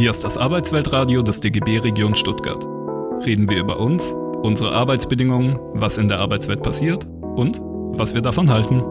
Hier ist das Arbeitsweltradio des DGB Region Stuttgart. Reden wir über uns, unsere Arbeitsbedingungen, was in der Arbeitswelt passiert und was wir davon halten.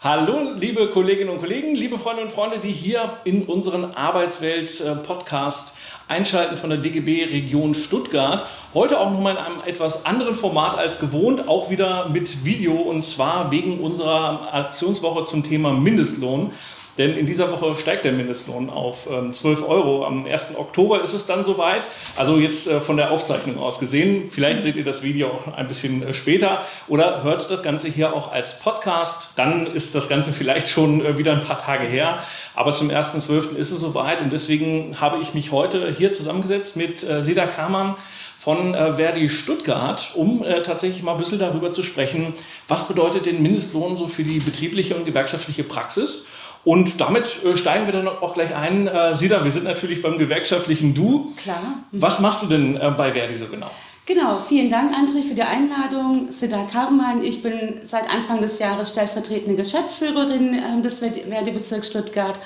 Hallo, liebe Kolleginnen und Kollegen, liebe Freunde und Freunde, die hier in unseren Arbeitswelt-Podcast einschalten von der DGB Region Stuttgart. Heute auch nochmal in einem etwas anderen Format als gewohnt, auch wieder mit Video und zwar wegen unserer Aktionswoche zum Thema Mindestlohn. Denn in dieser Woche steigt der Mindestlohn auf ähm, 12 Euro. Am 1. Oktober ist es dann soweit. Also jetzt äh, von der Aufzeichnung aus gesehen. Vielleicht seht ihr das Video auch ein bisschen äh, später oder hört das Ganze hier auch als Podcast. Dann ist das Ganze vielleicht schon äh, wieder ein paar Tage her. Aber zum 1.12. ist es soweit und deswegen habe ich mich heute hier zusammengesetzt mit Seda Kamann von Verdi Stuttgart, um tatsächlich mal ein bisschen darüber zu sprechen, was bedeutet den Mindestlohn so für die betriebliche und gewerkschaftliche Praxis und damit äh, steigen wir dann auch gleich ein. Äh, Sida, wir sind natürlich beim gewerkschaftlichen Du. Klar. Mhm. Was machst du denn äh, bei Verdi so genau? Genau, vielen Dank, André, für die Einladung. Sida Karmann, ich bin seit Anfang des Jahres stellvertretende Geschäftsführerin äh, des Verdi-Bezirks Stuttgart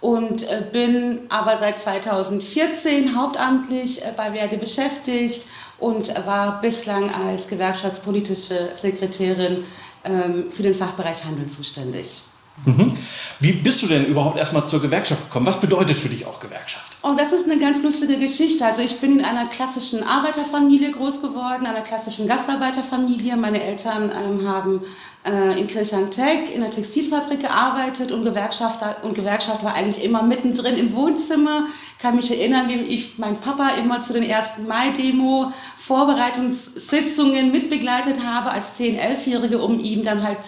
und äh, bin aber seit 2014 hauptamtlich äh, bei Verdi beschäftigt und war bislang als gewerkschaftspolitische Sekretärin ähm, für den Fachbereich Handel zuständig. Mhm. Wie bist du denn überhaupt erstmal zur Gewerkschaft gekommen? Was bedeutet für dich auch Gewerkschaft? Oh, das ist eine ganz lustige Geschichte. Also ich bin in einer klassischen Arbeiterfamilie groß geworden, einer klassischen Gastarbeiterfamilie. Meine Eltern ähm, haben äh, in Kirchheim-Tech in der Textilfabrik gearbeitet und Gewerkschaft, und Gewerkschaft war eigentlich immer mittendrin im Wohnzimmer. Ich kann mich erinnern, wie ich meinen Papa immer zu den ersten Mai-Demo Vorbereitungssitzungen mitbegleitet habe als 10-, 11-Jährige, um ihm dann halt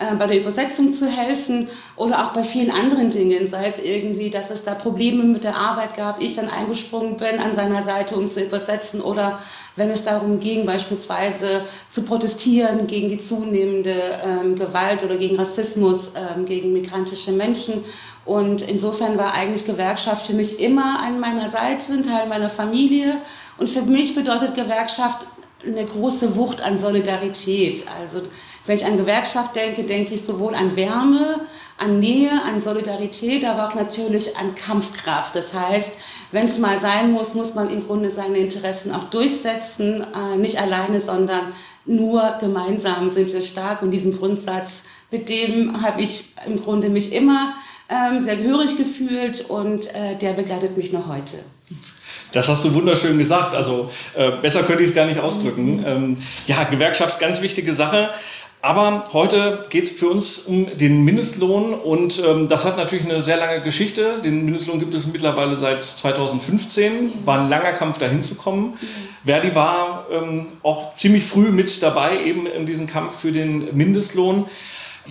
äh, bei der Übersetzung zu helfen oder auch bei vielen anderen Dingen, sei es irgendwie, dass es da Probleme mit der Arbeit gab, ich dann eingesprungen bin an seiner Seite, um zu übersetzen oder wenn es darum ging, beispielsweise zu protestieren gegen die zunehmende ähm, Gewalt oder gegen Rassismus ähm, gegen migrantische Menschen. Und insofern war eigentlich Gewerkschaft für mich immer an meiner Seite, ein Teil meiner Familie. Und für mich bedeutet Gewerkschaft eine große Wucht an Solidarität. Also wenn ich an Gewerkschaft denke, denke ich sowohl an Wärme, an Nähe, an Solidarität, aber auch natürlich an Kampfkraft. Das heißt, wenn es mal sein muss, muss man im Grunde seine Interessen auch durchsetzen, äh, nicht alleine, sondern nur gemeinsam sind wir stark. Und diesen Grundsatz, mit dem habe ich im Grunde mich immer ähm, sehr gehörig gefühlt und äh, der begleitet mich noch heute. Das hast du wunderschön gesagt. Also äh, besser könnte ich es gar nicht ausdrücken. Mhm. Ähm, ja, Gewerkschaft, ganz wichtige Sache. Aber heute geht es für uns um den Mindestlohn und ähm, das hat natürlich eine sehr lange Geschichte. Den Mindestlohn gibt es mittlerweile seit 2015. War ein langer Kampf, dahin zu kommen. Verdi war ähm, auch ziemlich früh mit dabei, eben in diesem Kampf für den Mindestlohn.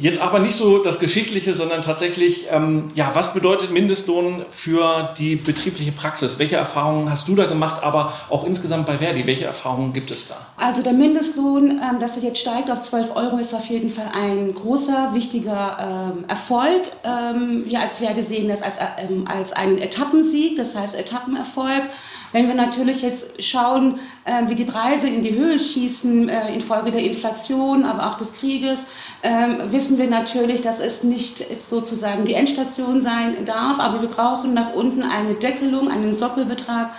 Jetzt aber nicht so das Geschichtliche, sondern tatsächlich, ähm, ja, was bedeutet Mindestlohn für die betriebliche Praxis? Welche Erfahrungen hast du da gemacht, aber auch insgesamt bei Verdi? Welche Erfahrungen gibt es da? Also der Mindestlohn, ähm, dass er jetzt steigt auf 12 Euro, ist auf jeden Fall ein großer, wichtiger ähm, Erfolg. Ähm, wir als Verdi sehen das als, ähm, als einen Etappensieg, das heißt Etappenerfolg. Wenn wir natürlich jetzt schauen, äh, wie die Preise in die Höhe schießen äh, infolge der Inflation, aber auch des Krieges, äh, wissen wir natürlich, dass es nicht sozusagen die Endstation sein darf, aber wir brauchen nach unten eine Deckelung, einen Sockelbetrag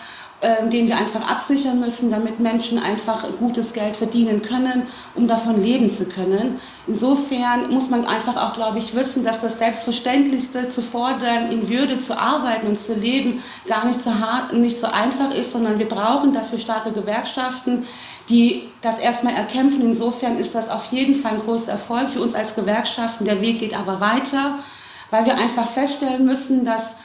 ähm, den wir einfach absichern müssen, damit Menschen einfach gutes Geld verdienen können, um davon leben zu können. Insofern muss man einfach auch, glaube ich, wissen, dass das Selbstverständlichste zu fordern, in Würde zu arbeiten und zu leben, gar nicht so hart, nicht so einfach ist, sondern wir brauchen dafür starke Gewerkschaften, die das erstmal erkämpfen. Insofern ist das auf jeden Fall ein großer Erfolg für uns als Gewerkschaften. Der Weg geht aber weiter, weil wir einfach feststellen müssen, dass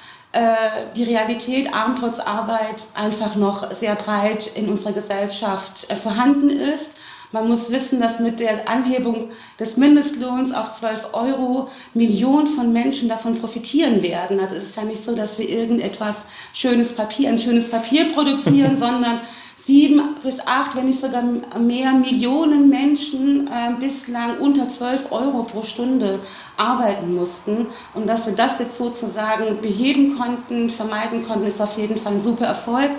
die Realität Abendrotsarbeit einfach noch sehr breit in unserer Gesellschaft äh, vorhanden ist. Man muss wissen, dass mit der Anhebung des Mindestlohns auf 12 Euro Millionen von Menschen davon profitieren werden. Also es ist ja nicht so, dass wir irgendetwas schönes Papier, ein schönes Papier produzieren, sondern sieben bis acht, wenn nicht sogar mehr Millionen Menschen äh, bislang unter 12 Euro pro Stunde arbeiten mussten. Und dass wir das jetzt sozusagen beheben konnten, vermeiden konnten, ist auf jeden Fall ein super Erfolg.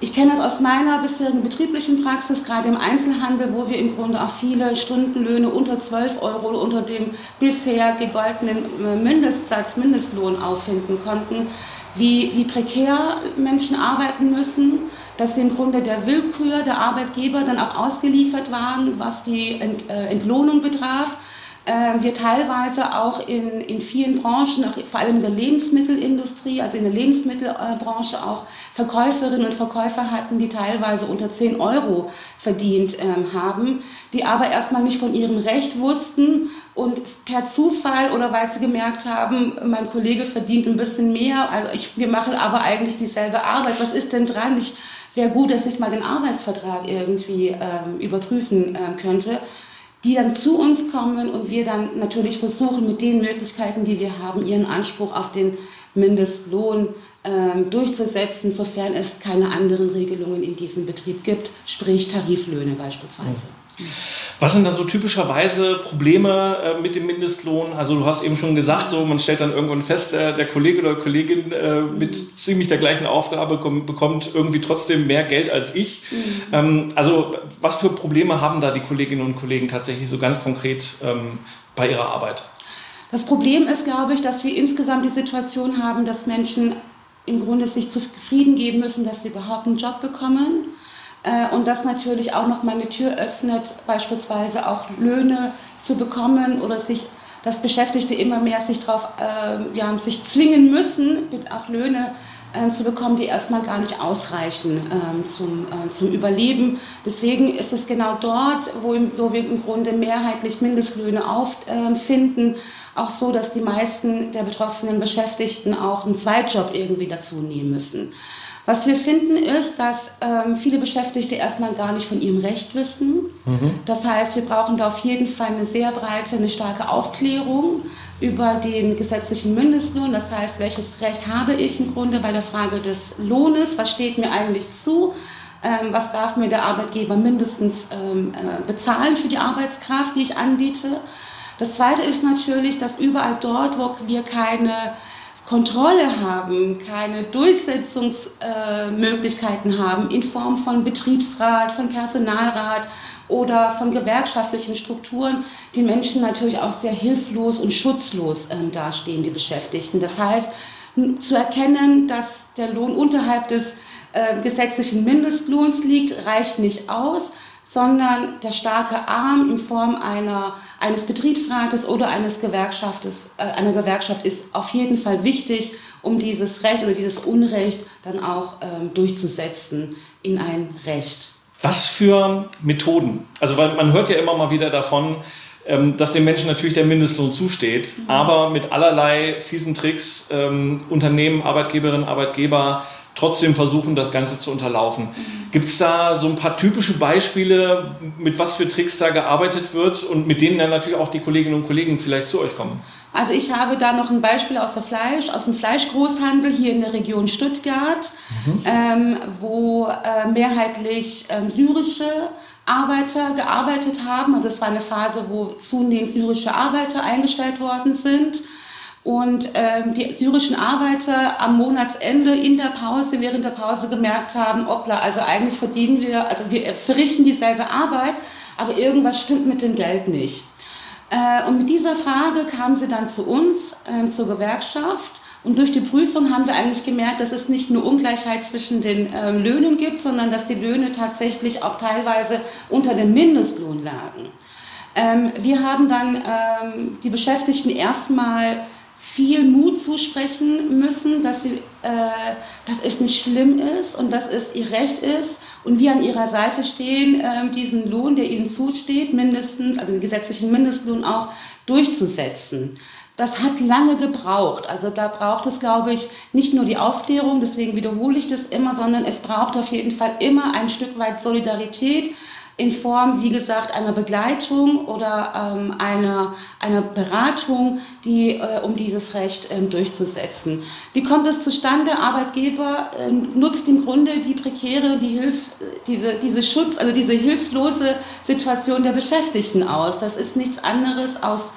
Ich kenne das aus meiner bisherigen betrieblichen Praxis, gerade im Einzelhandel, wo wir im Grunde auch viele Stundenlöhne unter 12 Euro unter dem bisher gegoltenen äh, Mindestsatz, Mindestlohn auffinden konnten, wie, wie prekär Menschen arbeiten müssen, dass sie im Grunde der Willkür der Arbeitgeber dann auch ausgeliefert waren, was die äh, Entlohnung betraf äh, wir teilweise auch in, in vielen Branchen, vor allem in der Lebensmittelindustrie, also in der Lebensmittelbranche auch Verkäuferinnen und Verkäufer hatten, die teilweise unter 10 Euro verdient ähm, haben, die aber erstmal nicht von ihrem Recht wussten und per Zufall oder weil sie gemerkt haben, mein Kollege verdient ein bisschen mehr, also ich, wir machen aber eigentlich dieselbe Arbeit, was ist denn dran? Ich wäre gut, dass ich mal den Arbeitsvertrag irgendwie ähm, überprüfen äh, könnte die dann zu uns kommen und wir dann natürlich versuchen, mit den Möglichkeiten, die wir haben, ihren Anspruch auf den Mindestlohn durchzusetzen, sofern es keine anderen Regelungen in diesem Betrieb gibt, sprich Tariflöhne beispielsweise. Was sind dann so typischerweise Probleme äh, mit dem Mindestlohn? Also du hast eben schon gesagt, so man stellt dann irgendwann fest, äh, der Kollege oder Kollegin äh, mit ziemlich der gleichen Aufgabe kommt, bekommt irgendwie trotzdem mehr Geld als ich. Mhm. Ähm, also was für Probleme haben da die Kolleginnen und Kollegen tatsächlich so ganz konkret ähm, bei ihrer Arbeit? Das Problem ist, glaube ich, dass wir insgesamt die Situation haben, dass Menschen im Grunde sich zufrieden geben müssen, dass sie überhaupt einen Job bekommen äh, und das natürlich auch noch mal eine Tür öffnet, beispielsweise auch Löhne zu bekommen oder sich dass Beschäftigte immer mehr sich darauf äh, ja, zwingen müssen, auch Löhne äh, zu bekommen, die erstmal gar nicht ausreichen äh, zum, äh, zum Überleben. Deswegen ist es genau dort, wo, im, wo wir im Grunde mehrheitlich Mindestlöhne auffinden, auch so, dass die meisten der betroffenen Beschäftigten auch einen Zweitjob irgendwie dazu nehmen müssen. Was wir finden ist, dass ähm, viele Beschäftigte erstmal gar nicht von ihrem Recht wissen. Mhm. Das heißt, wir brauchen da auf jeden Fall eine sehr breite, eine starke Aufklärung über den gesetzlichen Mindestlohn. Das heißt, welches Recht habe ich im Grunde bei der Frage des Lohnes? Was steht mir eigentlich zu? Ähm, was darf mir der Arbeitgeber mindestens ähm, äh, bezahlen für die Arbeitskraft, die ich anbiete? Das Zweite ist natürlich, dass überall dort, wo wir keine Kontrolle haben, keine Durchsetzungsmöglichkeiten äh, haben in Form von Betriebsrat, von Personalrat oder von gewerkschaftlichen Strukturen, die Menschen natürlich auch sehr hilflos und schutzlos äh, dastehen, die Beschäftigten. Das heißt, zu erkennen, dass der Lohn unterhalb des äh, gesetzlichen Mindestlohns liegt, reicht nicht aus, sondern der starke Arm in Form einer eines Betriebsrates oder eines Gewerkschaftes, äh, einer Gewerkschaft ist auf jeden Fall wichtig, um dieses Recht oder dieses Unrecht dann auch ähm, durchzusetzen in ein Recht. Was für Methoden? Also weil man hört ja immer mal wieder davon, ähm, dass den Menschen natürlich der Mindestlohn zusteht, mhm. aber mit allerlei fiesen Tricks ähm, Unternehmen, Arbeitgeberinnen, Arbeitgeber trotzdem versuchen, das Ganze zu unterlaufen. Mhm. Gibt es da so ein paar typische Beispiele, mit was für Tricks da gearbeitet wird und mit denen dann natürlich auch die Kolleginnen und Kollegen vielleicht zu euch kommen? Also ich habe da noch ein Beispiel aus der Fleisch, aus dem Fleischgroßhandel hier in der Region Stuttgart, mhm. ähm, wo äh, mehrheitlich ähm, syrische Arbeiter gearbeitet haben. Also es war eine Phase, wo zunehmend syrische Arbeiter eingestellt worden sind und ähm, die syrischen Arbeiter am Monatsende in der Pause, während der Pause gemerkt haben, obla, also eigentlich verdienen wir, also wir verrichten dieselbe Arbeit, aber irgendwas stimmt mit dem Geld nicht. Äh, und mit dieser Frage kamen sie dann zu uns, äh, zur Gewerkschaft. Und durch die Prüfung haben wir eigentlich gemerkt, dass es nicht nur Ungleichheit zwischen den äh, Löhnen gibt, sondern dass die Löhne tatsächlich auch teilweise unter dem Mindestlohn lagen. Ähm, wir haben dann ähm, die Beschäftigten erstmal viel Mut zusprechen müssen, dass, sie, äh, dass es nicht schlimm ist und dass es ihr Recht ist und wir an ihrer Seite stehen, äh, diesen Lohn, der ihnen zusteht, mindestens, also den gesetzlichen Mindestlohn auch durchzusetzen. Das hat lange gebraucht. Also da braucht es, glaube ich, nicht nur die Aufklärung, deswegen wiederhole ich das immer, sondern es braucht auf jeden Fall immer ein Stück weit Solidarität in Form, wie gesagt, einer Begleitung oder ähm, einer, einer Beratung, die, äh, um dieses Recht ähm, durchzusetzen. Wie kommt es zustande? Arbeitgeber äh, nutzt im Grunde die prekäre, die Hilf, diese, diese Schutz, also diese hilflose Situation der Beschäftigten aus. Das ist nichts anderes aus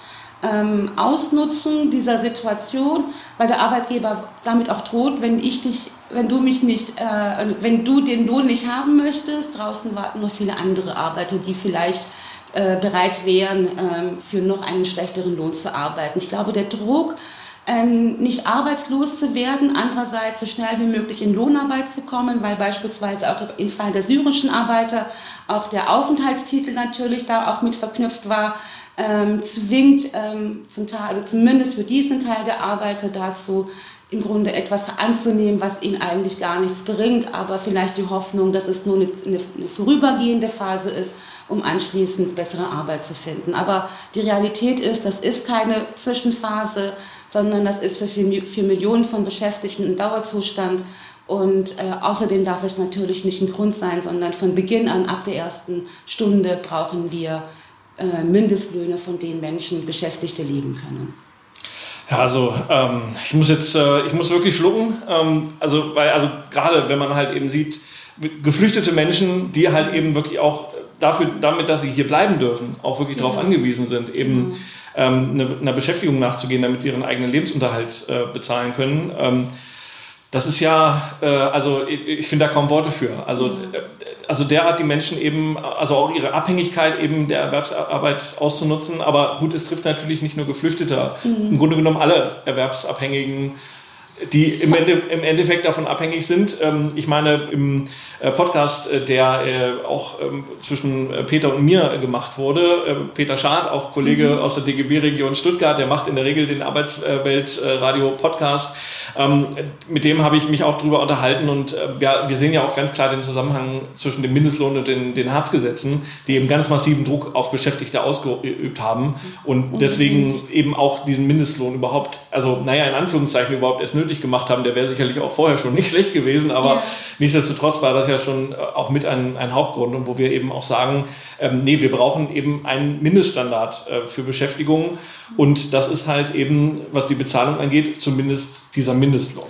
ähm, Ausnutzung dieser Situation, weil der Arbeitgeber damit auch droht, wenn ich dich, wenn du mich nicht, äh, wenn du den Lohn nicht haben möchtest, draußen warten noch viele andere Arbeiter, die vielleicht äh, bereit wären, äh, für noch einen schlechteren Lohn zu arbeiten. Ich glaube, der Druck, ähm, nicht arbeitslos zu werden, andererseits so schnell wie möglich in Lohnarbeit zu kommen, weil beispielsweise auch im Fall der syrischen Arbeiter auch der Aufenthaltstitel natürlich da auch mit verknüpft war, ähm, zwingt ähm, zum Teil, also zumindest für diesen Teil der Arbeiter dazu, im Grunde etwas anzunehmen, was ihnen eigentlich gar nichts bringt, aber vielleicht die Hoffnung, dass es nur eine, eine, eine, vorübergehende Phase ist, um anschließend bessere Arbeit zu finden. Aber die Realität ist, das ist keine Zwischenphase, sondern das ist für, für Millionen von Beschäftigten ein Dauerzustand. Und äh, außerdem darf es natürlich nicht ein Grund sein, sondern von Beginn an, ab der ersten Stunde, brauchen wir äh, Mindestlöhne, von denen Menschen, Beschäftigte leben können. Ja, also ähm, ich muss jetzt, äh, ich muss wirklich schlucken. Ähm, also, weil, also gerade wenn man halt eben sieht, geflüchtete Menschen, die halt eben wirklich auch dafür, damit, dass sie hier bleiben dürfen, auch wirklich ja. darauf angewiesen sind, eben. Eine, einer Beschäftigung nachzugehen, damit sie ihren eigenen Lebensunterhalt äh, bezahlen können. Ähm, das ist ja, äh, also ich, finde da kaum Worte für. Also, äh, also derart die Menschen eben, also auch ihre Abhängigkeit eben der Erwerbsarbeit auszunutzen. Aber gut, es trifft natürlich nicht nur Geflüchtete, mhm. im Grunde genommen alle Erwerbsabhängigen die im, Ende, im, Endeffekt davon abhängig sind. Ähm, ich meine, im äh, Podcast, äh, der äh, auch ähm, zwischen Peter und mir gemacht wurde, Peter Schad, auch Kollege mhm. aus der DGB-Region Stuttgart, der macht in der Regel den Arbeitswelt-Radio-Podcast. Ähm, mit dem habe ich mich auch darüber unterhalten und ja, wir sehen ja auch ganz klar den Zusammenhang zwischen dem Mindestlohn und den, den Harzgesetzen, die eben ganz massiven Druck auf Beschäftigte ausgeübt haben und deswegen eben auch diesen Mindestlohn überhaupt, also naja, in Anführungszeichen überhaupt erst nötig gemacht haben, der wäre sicherlich auch vorher schon nicht schlecht gewesen, aber ja. nichtsdestotrotz war das ja schon äh, auch mit ein, ein Hauptgrund und wo wir eben auch sagen, ähm, nee, wir brauchen eben einen Mindeststandard äh, für Beschäftigung und das ist halt eben, was die Bezahlung angeht, zumindest dieser Mindestlohn.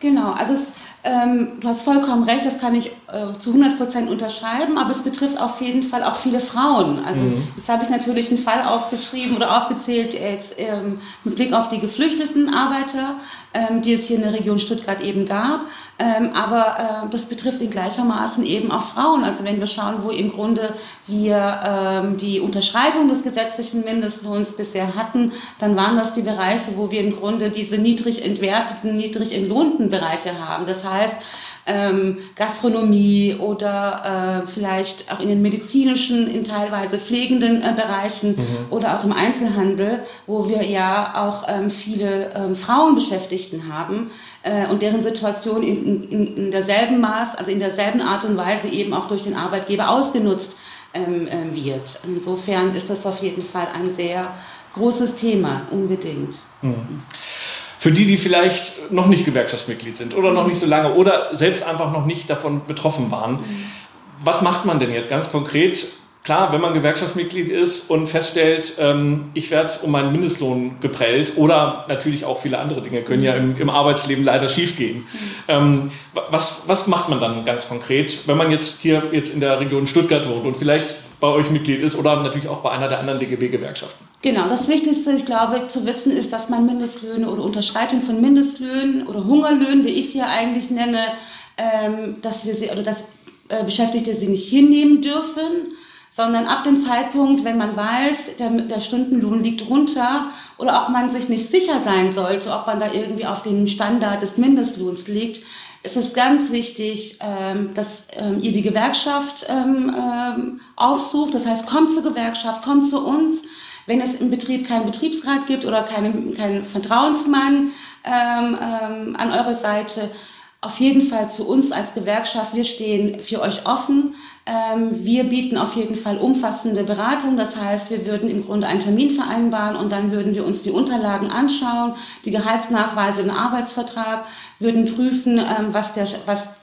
Genau, also es ähm, du hast vollkommen recht, das kann ich äh, zu 100 Prozent unterschreiben, aber es betrifft auf jeden Fall auch viele Frauen. Also mhm. jetzt habe ich natürlich einen Fall aufgeschrieben oder aufgezählt jetzt, ähm, mit Blick auf die geflüchteten Arbeiter, ähm, die es hier in der Region Stuttgart eben gab. Ähm, aber äh, das betrifft in gleichermaßen eben auch Frauen. Also wenn wir schauen, wo im Grunde wir ähm, die Unterschreitung des gesetzlichen Mindestlohns bisher hatten, dann waren das die Bereiche, wo wir im Grunde diese niedrig entwerteten, niedrig entlohnten Bereiche haben. Das heißt, ähm, Gastronomie oder äh, vielleicht auch in den medizinischen, in teilweise pflegenden äh, Bereichen mhm. oder auch im Einzelhandel, wo wir ja auch ähm, viele ähm, Frauenbeschäftigten haben und deren Situation in, in, in derselben Maß, also in derselben Art und Weise eben auch durch den Arbeitgeber ausgenutzt ähm, äh, wird. Insofern ist das auf jeden Fall ein sehr großes Thema, unbedingt. Mhm für die, die vielleicht noch nicht Gewerkschaftsmitglied sind oder noch nicht so lange oder selbst einfach noch nicht davon betroffen waren. Was macht man denn jetzt ganz konkret? Klar, wenn man Gewerkschaftsmitglied ist und feststellt, ähm, ich werde um meinen Mindestlohn geprellt oder natürlich auch viele andere Dinge können ja im, im Arbeitsleben leider schiefgehen. Ähm, was, was macht man dann ganz konkret, wenn man jetzt hier jetzt in der Region Stuttgart wohnt und vielleicht bei euch Mitglied ist oder natürlich auch bei einer der anderen DGB-Gewerkschaften? Genau, das Wichtigste, ich glaube, zu wissen ist, dass man Mindestlöhne oder Unterschreitung von Mindestlöhnen oder Hungerlöhnen, wie ich sie ja eigentlich nenne, ähm, dass wir sie oder dass äh, Beschäftigte sie nicht hinnehmen dürfen, sondern ab dem Zeitpunkt, wenn man weiß, der, der Stundenlohn liegt runter oder auch man sich nicht sicher sein sollte, ob man da irgendwie auf dem Standard des Mindestlohns liegt, ist es ganz wichtig, ähm, dass ähm, ihr die Gewerkschaft ähm, aufsucht. Das heißt, kommt zur Gewerkschaft, kommt zu uns. Wenn es im Betrieb keinen Betriebsrat gibt oder keinen kein Vertrauensmann an eurer Seite, auf jeden Fall zu uns als Gewerkschaft. Wir stehen für euch offen. Ähm, wir bieten auf jeden Fall umfassende Beratung. Das heißt, wir würden im Grunde einen Termin vereinbaren und dann würden wir uns die Unterlagen anschauen, die Gehaltsnachweise, den Arbeitsvertrag, würden prüfen, ähm, was, der, was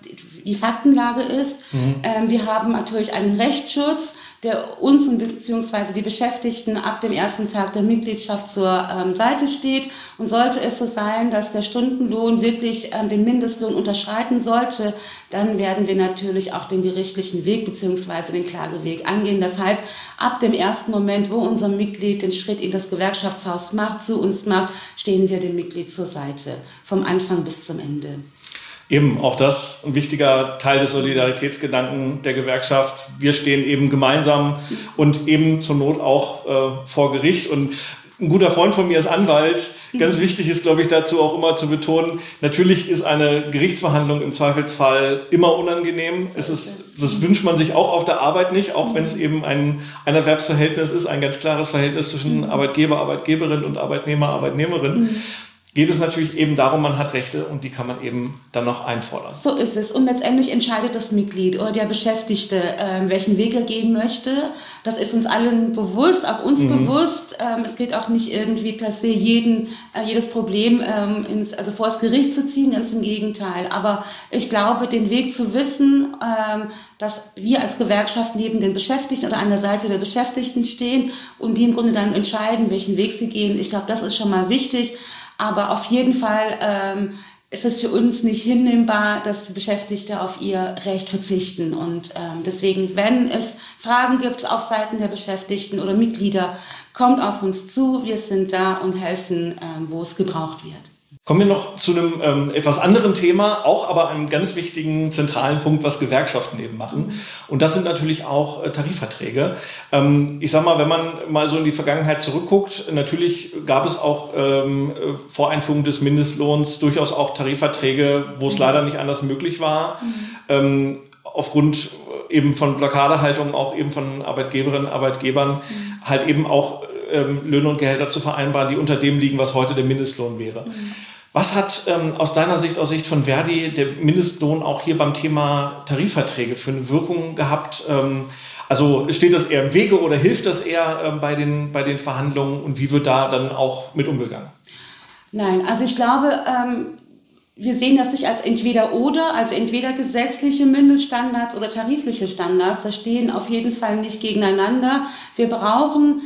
die Faktenlage ist. Mhm. Ähm, wir haben natürlich einen Rechtsschutz der uns beziehungsweise die Beschäftigten ab dem ersten Tag der Mitgliedschaft zur ähm, Seite steht. Und sollte es so sein, dass der Stundenlohn wirklich ähm, den Mindestlohn unterschreiten sollte, dann werden wir natürlich auch den gerichtlichen Weg beziehungsweise den Klageweg angehen. Das heißt, ab dem ersten Moment, wo unser Mitglied den Schritt in das Gewerkschaftshaus macht, zu uns macht, stehen wir dem Mitglied zur Seite, vom Anfang bis zum Ende. Eben, auch das ein wichtiger Teil des Solidaritätsgedanken der Gewerkschaft. Wir stehen eben gemeinsam und eben zur Not auch äh, vor Gericht. Und ein guter Freund von mir ist Anwalt. Ganz wichtig ist, glaube ich, dazu auch immer zu betonen, natürlich ist eine Gerichtsverhandlung im Zweifelsfall immer unangenehm. Es ist, das wünscht man sich auch auf der Arbeit nicht, auch wenn es eben ein, ein Erwerbsverhältnis ist, ein ganz klares Verhältnis zwischen mhm. Arbeitgeber, Arbeitgeberin und Arbeitnehmer, Arbeitnehmerin. Geht es natürlich eben darum, man hat Rechte und die kann man eben dann noch einfordern. So ist es. Und letztendlich entscheidet das Mitglied oder der Beschäftigte, äh, welchen Weg er gehen möchte. Das ist uns allen bewusst, auch uns mhm. bewusst. Ähm, es geht auch nicht irgendwie per se jeden, äh, jedes Problem ähm, ins, also vor das Gericht zu ziehen, ganz im Gegenteil. Aber ich glaube, den Weg zu wissen, ähm, dass wir als Gewerkschaft neben den Beschäftigten oder an der Seite der Beschäftigten stehen und die im Grunde dann entscheiden, welchen Weg sie gehen. Ich glaube, das ist schon mal wichtig. Aber auf jeden Fall ähm, ist es für uns nicht hinnehmbar, dass Beschäftigte auf ihr Recht verzichten. Und ähm, deswegen, wenn es Fragen gibt auf Seiten der Beschäftigten oder Mitglieder, kommt auf uns zu. Wir sind da und helfen, ähm, wo es gebraucht wird. Kommen wir noch zu einem ähm, etwas anderen Thema, auch aber einem ganz wichtigen zentralen Punkt, was Gewerkschaften eben machen. Und das sind natürlich auch äh, Tarifverträge. Ähm, ich sag mal, wenn man mal so in die Vergangenheit zurückguckt, natürlich gab es auch ähm, vor Einführung des Mindestlohns durchaus auch Tarifverträge, wo es leider nicht anders möglich war. Mhm. aufgrund eben von Blockadehaltung, auch eben von Arbeitgeberinnen, Arbeitgebern, mhm. halt eben auch ähm, Löhne und Gehälter zu vereinbaren, die unter dem liegen, was heute der Mindestlohn wäre. Mhm. Was hat ähm, aus deiner Sicht, aus Sicht von Verdi, der Mindestlohn auch hier beim Thema Tarifverträge für eine Wirkung gehabt? Ähm, also steht das eher im Wege oder hilft das eher ähm, bei, den, bei den Verhandlungen und wie wird da dann auch mit umgegangen? Nein, also ich glaube, ähm, wir sehen das nicht als entweder oder, als entweder gesetzliche Mindeststandards oder tarifliche Standards. Das stehen auf jeden Fall nicht gegeneinander. Wir brauchen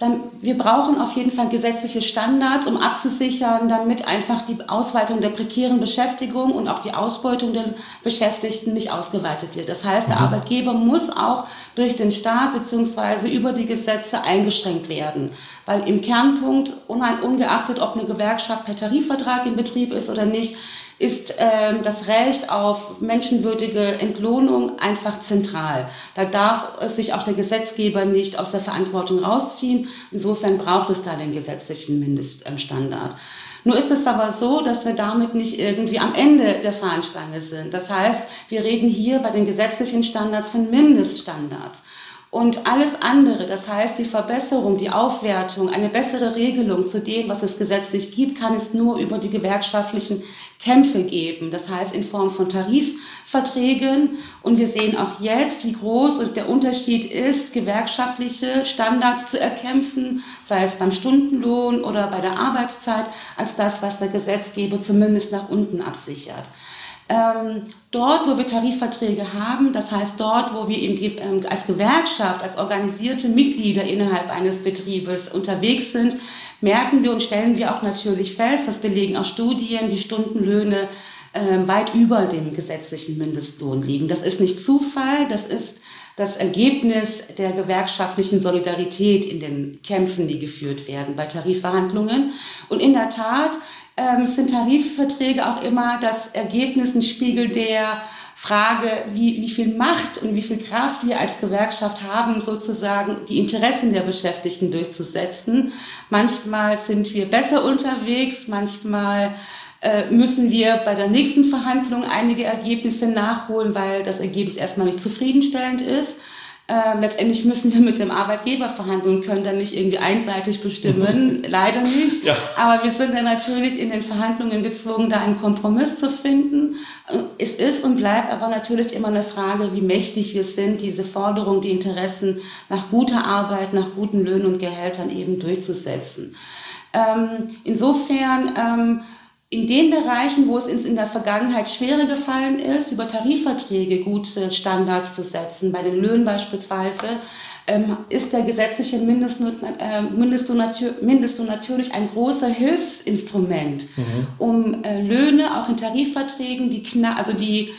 dann, wir brauchen auf jeden Fall gesetzliche Standards, um abzusichern, damit einfach die Ausweitung der prekären Beschäftigung und auch die Ausbeutung der Beschäftigten nicht ausgeweitet wird. Das heißt, der mhm. Arbeitgeber muss auch durch den Staat bzw. über die Gesetze eingeschränkt werden. Weil im Kernpunkt, ungeachtet ob eine Gewerkschaft per Tarifvertrag in Betrieb ist oder nicht, ist ähm, das Recht auf menschenwürdige Entlohnung einfach zentral. Da darf sich auch der Gesetzgeber nicht aus der Verantwortung rausziehen. Insofern braucht es da den gesetzlichen Mindeststandard. Nur ist es aber so, dass wir damit nicht irgendwie am Ende der Fahnenstange sind. Das heißt, wir reden hier bei den gesetzlichen Standards von Mindeststandards. Und alles andere, das heißt die Verbesserung, die Aufwertung, eine bessere Regelung zu dem, was es gesetzlich gibt, kann es nur über die gewerkschaftlichen Kämpfe geben. Das heißt in Form von Tarifverträgen. Und wir sehen auch jetzt, wie groß der Unterschied ist, gewerkschaftliche Standards zu erkämpfen, sei es beim Stundenlohn oder bei der Arbeitszeit, als das, was der Gesetzgeber zumindest nach unten absichert. Ähm, dort, wo wir Tarifverträge haben, das heißt dort, wo wir ähm, als Gewerkschaft, als organisierte Mitglieder innerhalb eines Betriebes unterwegs sind, merken wir und stellen wir auch natürlich fest, das belegen auch Studien, die Stundenlöhne äh, weit über dem gesetzlichen Mindestlohn liegen. Das ist nicht Zufall, das ist das Ergebnis der gewerkschaftlichen Solidarität in den Kämpfen, die geführt werden bei Tarifverhandlungen. Und in der Tat ähm, sind Tarifverträge auch immer das Ergebnis, ein Spiegel der Frage, wie, wie viel Macht und wie viel Kraft wir als Gewerkschaft haben, sozusagen die Interessen der Beschäftigten durchzusetzen. Manchmal sind wir besser unterwegs, manchmal äh, müssen wir bei der nächsten Verhandlung einige Ergebnisse nachholen, weil das Ergebnis erstmal nicht zufriedenstellend ist. Ähm, letztendlich müssen wir mit dem Arbeitgeber verhandeln und können dann nicht irgendwie einseitig bestimmen, leider nicht. Ja. Aber wir sind dann natürlich in den Verhandlungen gezwungen, da einen Kompromiss zu finden. Äh, es ist und bleibt aber natürlich immer eine Frage, wie mächtig wir sind, diese Forderung, die Interessen nach guter Arbeit, nach guten Löhnen und Gehältern eben durchzusetzen. Ähm, insofern ähm, in den Bereichen, wo es uns in der Vergangenheit schwerer gefallen ist, über Tarifverträge gute Standards zu setzen, bei den Löhnen beispielsweise, ähm, ist der gesetzliche Mindestlohn, äh, Mindestlohn, natürlich ein großer Hilfsinstrument, mhm. um äh, Löhne auch in Tarifverträgen, die, also die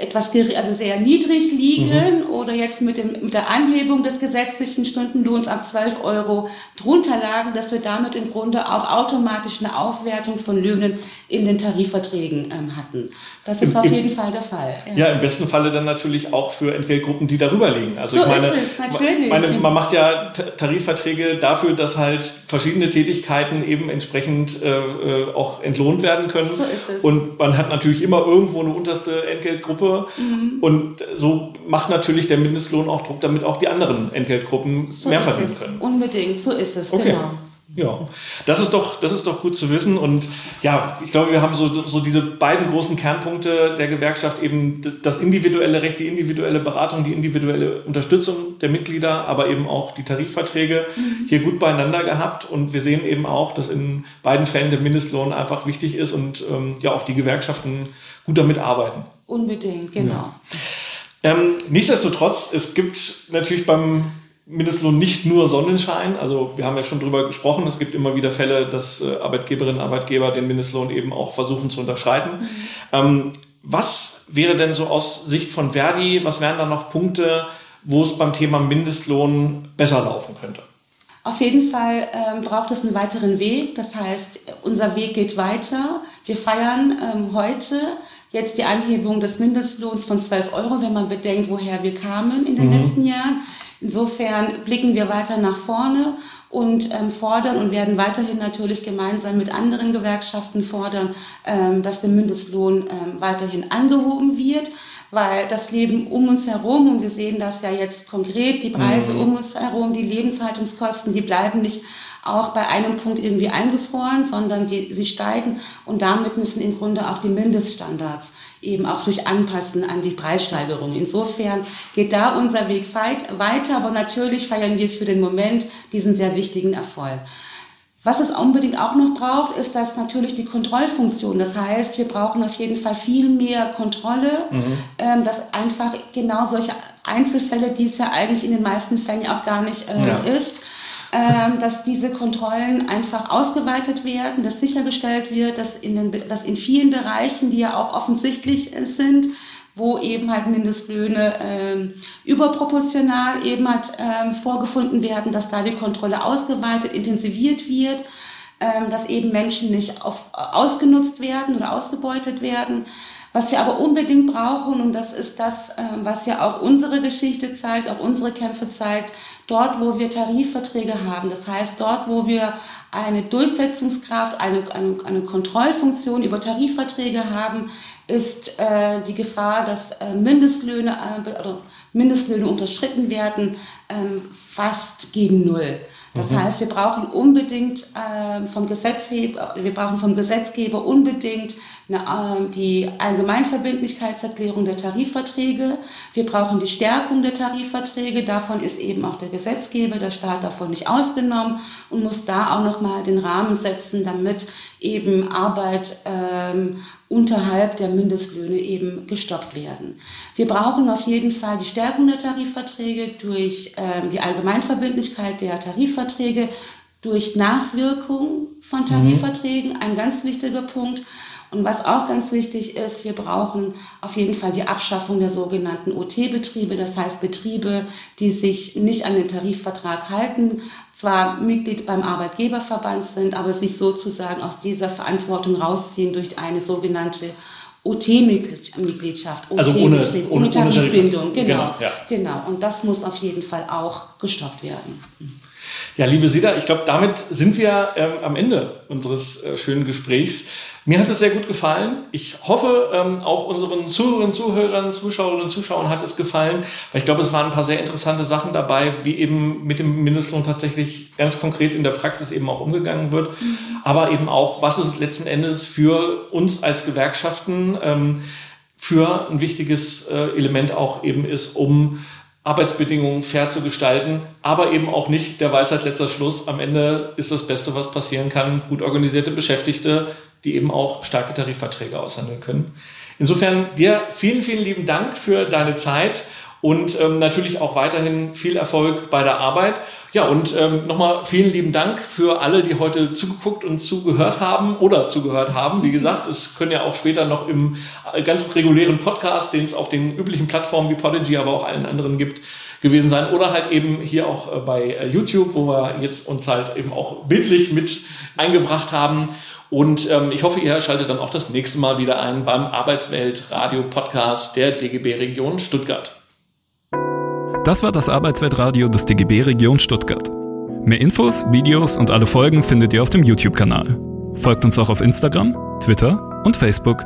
etwas also sehr niedrig liegen mhm. oder jetzt mit, dem, mit der Anhebung des gesetzlichen Stundenlohns auf 12 Euro drunter lagen, dass wir damit im Grunde auch automatisch eine Aufwertung von Löhnen in den Tarifverträgen ähm, hatten. Das ist Im, auf jeden im, Fall der Fall. Ja. ja. im besten Falle dann natürlich auch für Entgeltgruppen, die darüber liegen. Also so ich meine, ist es, natürlich. Meine, man macht ja Tarifverträge dafür, dass halt verschiedene Tätigkeiten eben entsprechend äh, äh, auch entlohnt werden können. So ist es. Und man hat natürlich immer irgendwo eine unterste Entgeltgruppe Mhm. Und so macht natürlich der Mindestlohn auch Druck, damit auch die anderen Entgeltgruppen so mehr verdienen können. Unbedingt, so ist es, okay. genau. Ja, das ist doch, das ist doch gut zu wissen. Und ja, ich glaube, wir haben so, so diese beiden großen Kernpunkte der Gewerkschaft, eben das, das individuelle Recht, die individuelle Beratung, die individuelle Unterstützung der Mitglieder, aber eben auch die Tarifverträge mhm. hier gut beieinander gehabt. Und wir sehen eben auch, dass in beiden Fällen der Mindestlohn einfach wichtig ist und ähm, ja auch die Gewerkschaften gut damit arbeiten. Unbedingt, genau. Ja. Ähm, nichtsdestotrotz, es gibt natürlich beim Mindestlohn nicht nur Sonnenschein. Also wir haben ja schon drüber gesprochen. Es gibt immer wieder Fälle, dass äh, Arbeitgeberinnen und Arbeitgeber den Mindestlohn eben auch versuchen zu unterschreiten. Mhm. Ähm, was wäre denn so aus Sicht von Verdi, was wären da noch Punkte, wo es beim Thema Mindestlohn besser laufen könnte? Auf jeden Fall ähm, braucht es einen weiteren Weg. Das heißt, unser Weg geht weiter. Wir feiern ähm, heute jetzt die Anhebung des Mindestlohns von 12 Euro, wenn man bedenkt, woher wir kamen in den mhm. letzten Jahren. Insofern blicken wir weiter nach vorne und ähm, fordern und werden weiterhin natürlich gemeinsam mit anderen Gewerkschaften fordern, ähm, dass der Mindestlohn ähm, weiterhin angehoben wird, weil das Leben um uns herum, und wir sehen das ja jetzt konkret, die Preise mhm. um uns herum, die Lebenshaltungskosten, die bleiben nicht auch bei einem Punkt irgendwie eingefroren, sondern die, sie steigen und damit müssen im Grunde auch die Mindeststandards eben auch sich anpassen an die Preissteigerung. Insofern geht da unser Weg weit, weiter, aber natürlich feiern wir für den Moment diesen sehr wichtigen Erfolg. Was es unbedingt auch noch braucht, ist dass natürlich die Kontrollfunktion. Das heißt, wir brauchen auf jeden Fall viel mehr Kontrolle, mhm. ähm, dass einfach genau solche Einzelfälle, die es ja eigentlich in den meisten Fällen auch gar nicht äh, ja. ist, ähm, dass diese Kontrollen einfach ausgeweitet werden, dass sichergestellt wird, dass in, den, dass in vielen Bereichen, die ja auch offensichtlich sind, wo eben halt Mindestlöhne ähm, überproportional eben halt ähm, vorgefunden werden, dass da die Kontrolle ausgeweitet, intensiviert wird, ähm, dass eben Menschen nicht auf, ausgenutzt werden oder ausgebeutet werden. Was wir aber unbedingt brauchen, und das ist das, ähm, was ja auch unsere Geschichte zeigt, auch unsere Kämpfe zeigt, dort, wo wir Tarifverträge haben, das heißt dort, wo wir eine Durchsetzungskraft, eine, eine, eine Kontrollfunktion über Tarifverträge haben, ist äh, die Gefahr, dass äh, Mindestlöhne, äh, oder Mindestlöhne unterschritten werden, ähm, fast gegen Null. Das mhm. heißt, wir brauchen unbedingt äh, vom Gesetzgeber, wir brauchen vom Gesetzgeber unbedingt die Allgemeinverbindlichkeitserklärung der Tarifverträge. Wir brauchen die Stärkung der Tarifverträge. Davon ist eben auch der Gesetzgeber, der Staat davon nicht ausgenommen und muss da auch nochmal den Rahmen setzen, damit eben Arbeit ähm, unterhalb der Mindestlöhne eben gestoppt werden. Wir brauchen auf jeden Fall die Stärkung der Tarifverträge durch ähm, die Allgemeinverbindlichkeit der Tarifverträge, durch Nachwirkung von mhm. Tarifverträgen, ein ganz wichtiger Punkt. Und was auch ganz wichtig ist, wir brauchen auf jeden Fall die Abschaffung der sogenannten OT-Betriebe, das heißt Betriebe, die sich nicht an den Tarifvertrag halten, zwar Mitglied beim Arbeitgeberverband sind, aber sich sozusagen aus dieser Verantwortung rausziehen durch eine sogenannte OT-Mitgliedschaft, also ohne, ohne, ohne Tarifbindung. Genau, genau, ja. genau. Und das muss auf jeden Fall auch gestoppt werden. Ja, liebe Sida, ich glaube, damit sind wir ähm, am Ende unseres äh, schönen Gesprächs. Mir hat es sehr gut gefallen. Ich hoffe, ähm, auch unseren Zuhörerinnen, Zuhörern, Zuschauerinnen und Zuschauern hat es gefallen, weil ich glaube, es waren ein paar sehr interessante Sachen dabei, wie eben mit dem Mindestlohn tatsächlich ganz konkret in der Praxis eben auch umgegangen wird, mhm. aber eben auch, was es letzten Endes für uns als Gewerkschaften ähm, für ein wichtiges äh, Element auch eben ist, um Arbeitsbedingungen fair zu gestalten, aber eben auch nicht der Weisheit letzter Schluss. Am Ende ist das Beste, was passieren kann, gut organisierte Beschäftigte, die eben auch starke Tarifverträge aushandeln können. Insofern dir vielen, vielen lieben Dank für deine Zeit und ähm, natürlich auch weiterhin viel Erfolg bei der Arbeit. Ja, und ähm, nochmal vielen lieben Dank für alle, die heute zugeguckt und zugehört haben oder zugehört haben. Wie gesagt, es können ja auch später noch im äh, ganz regulären Podcast, den es auf den üblichen Plattformen wie Podigy, aber auch allen anderen gibt, gewesen sein. Oder halt eben hier auch äh, bei äh, YouTube, wo wir jetzt uns halt eben auch bildlich mit eingebracht haben. Und ähm, ich hoffe, ihr schaltet dann auch das nächste Mal wieder ein beim Arbeitswelt Radio Podcast der DGB Region Stuttgart. Das war das Arbeitsweltradio des DGB Region Stuttgart. Mehr Infos, Videos und alle Folgen findet ihr auf dem YouTube-Kanal. Folgt uns auch auf Instagram, Twitter und Facebook.